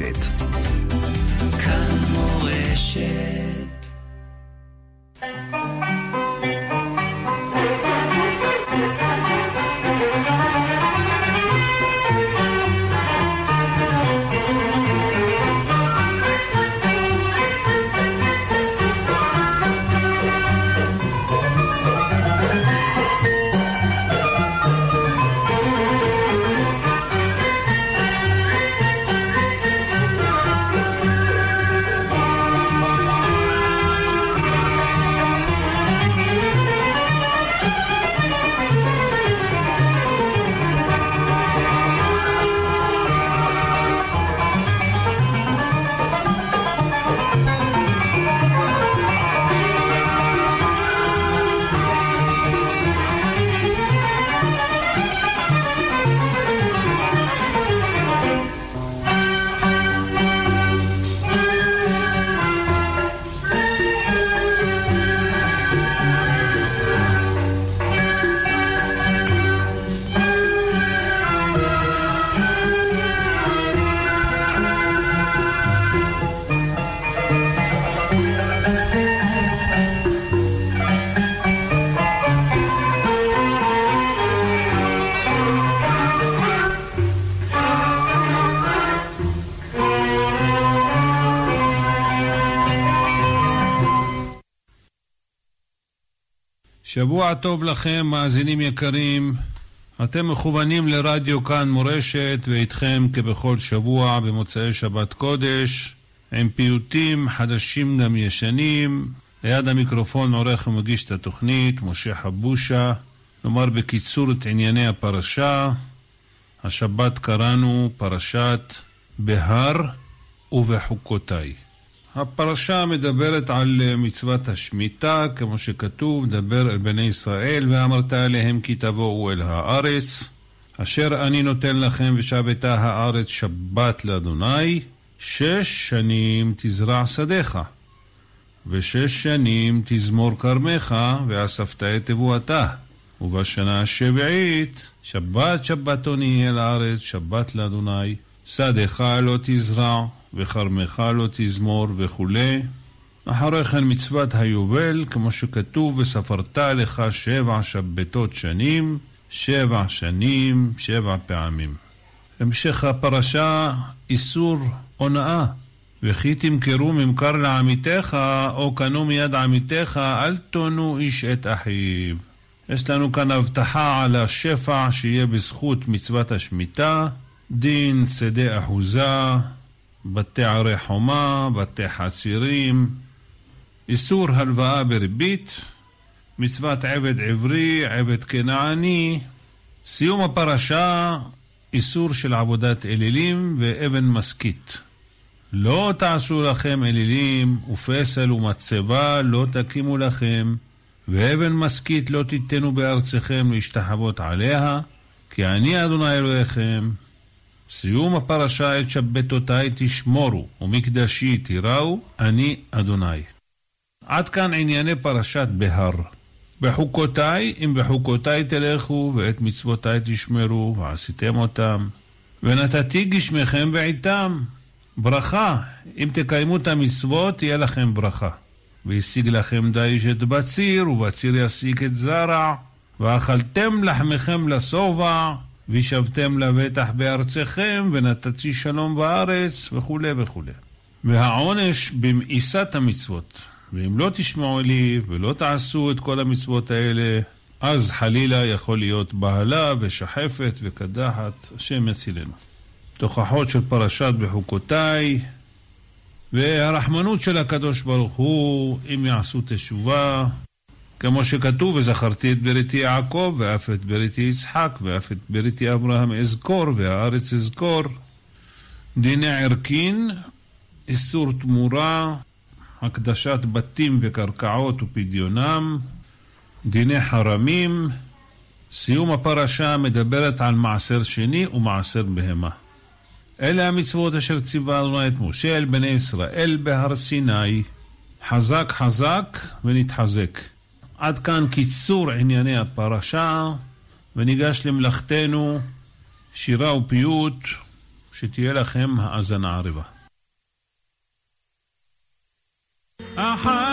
מורשת. שבוע טוב לכם, מאזינים יקרים. אתם מכוונים לרדיו כאן מורשת, ואיתכם כבכל שבוע במוצאי שבת קודש, עם פיוטים חדשים גם ישנים. ליד המיקרופון עורך ומגיש את התוכנית, משה חבושה. נאמר בקיצור את ענייני הפרשה. השבת קראנו פרשת בהר ובחוקותיי. הפרשה מדברת על מצוות השמיטה, כמו שכתוב, דבר אל בני ישראל, ואמרת עליהם כי תבואו אל הארץ, אשר אני נותן לכם ושבתה הארץ שבת לאדוני, שש שנים תזרע שדיך, ושש שנים תזמור כרמך, ואספת את תבואתה. ובשנה השביעית, שבת שבתון יהיה לארץ, שבת לאדוני, שדיך לא תזרע, וכרמך לא תזמור וכולי. אחרי כן מצוות היובל, כמו שכתוב, וספרת לך שבע שבתות שנים, שבע שנים, שבע פעמים. המשך הפרשה, איסור הונאה. וכי תמכרו ממכר לעמיתך, או קנו מיד עמיתך, אל תונו איש את אחיו. יש לנו כאן הבטחה על השפע שיהיה בזכות מצוות השמיטה, דין שדה אחוזה, בתי ערי חומה, בתי חצירים, איסור הלוואה בריבית, מצוות עבד עברי, עבד כנעני, סיום הפרשה, איסור של עבודת אלילים ואבן משכית. לא תעשו לכם אלילים, ופסל ומצבה לא תקימו לכם, ואבן משכית לא תיתנו בארצכם להשתחוות עליה, כי אני אדוני אלוהיכם, סיום הפרשה את שבתותיי תשמורו, ומקדשי תיראו, אני אדוני. עד כאן ענייני פרשת בהר. בחוקותיי, אם בחוקותיי תלכו, ואת מצוותיי תשמרו, ועשיתם אותם. ונתתי גשמכם בעיתם. ברכה, אם תקיימו את המצוות, תהיה לכם ברכה. והשיג לכם דיש את בציר, ובציר ישיג את זרע, ואכלתם לחמכם לשובע, וישבתם לבטח בארצכם, ונתתי שלום בארץ, וכולי וכולי. והעונש במאיסת המצוות. ואם לא תשמעו לי ולא תעשו את כל המצוות האלה, אז חלילה יכול להיות בהלה ושחפת וקדחת, השם יצילנו. תוכחות של פרשת בחוקותיי, והרחמנות של הקדוש ברוך הוא, אם יעשו תשובה, כמו שכתוב, וזכרתי את בריתי יעקב, ואף את בריתי יצחק, ואף את בריתי אברהם אזכור, והארץ אזכור. דיני ערכין, איסור תמורה, הקדשת בתים וקרקעות ופדיונם, דיני חרמים, סיום הפרשה מדברת על מעשר שני ומעשר בהמה. אלה המצוות אשר ציווה אדוני את משה אל בני ישראל בהר סיני. חזק חזק ונתחזק. עד כאן קיצור ענייני הפרשה, וניגש למלאכתנו, שירה ופיוט, שתהיה לכם האזנה ערבה. אחת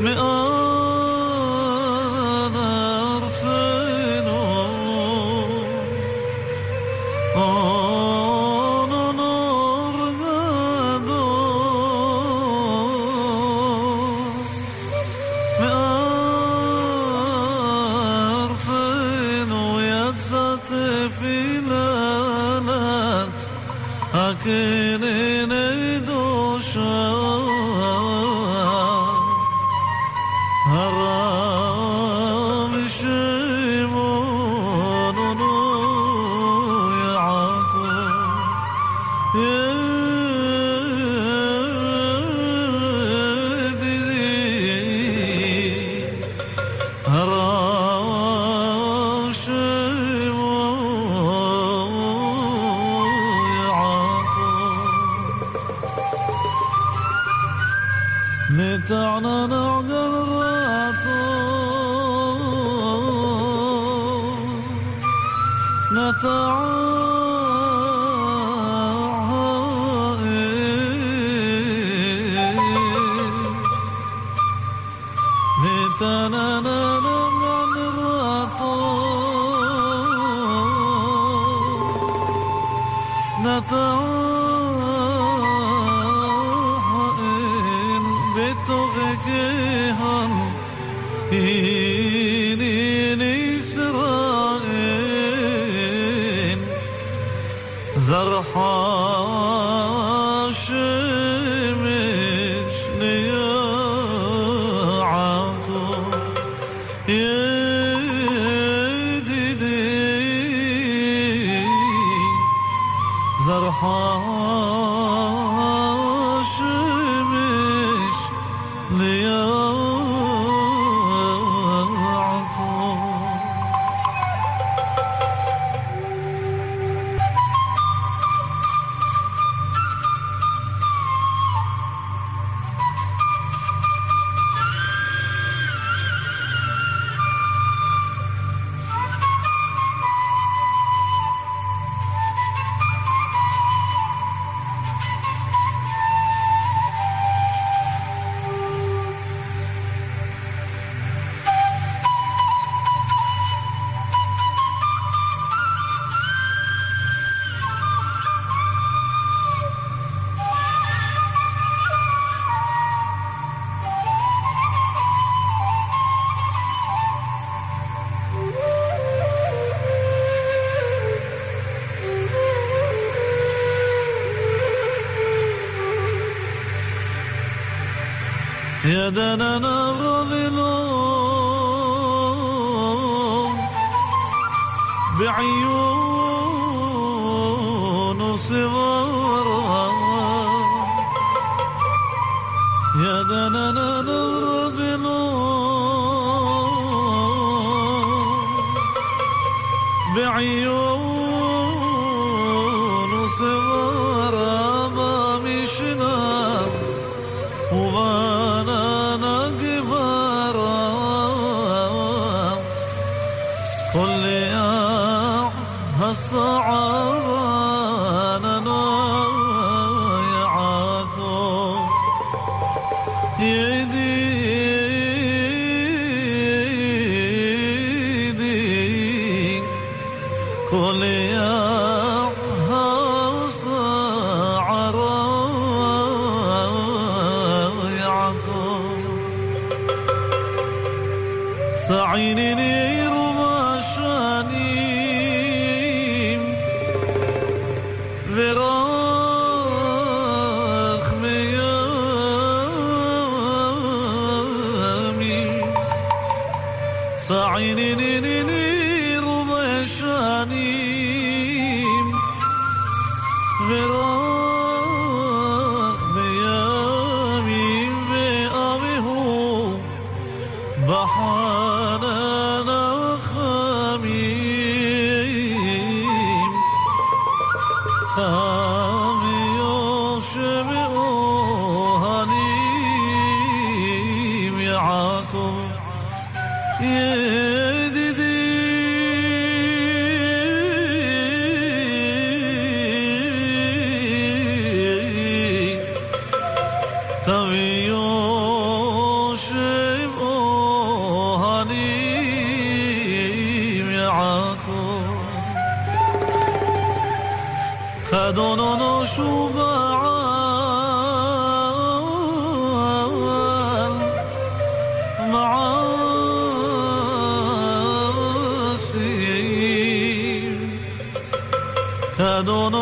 מעל 好 da na na هالصعبان たどの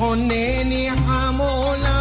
On any amola.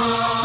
Oh.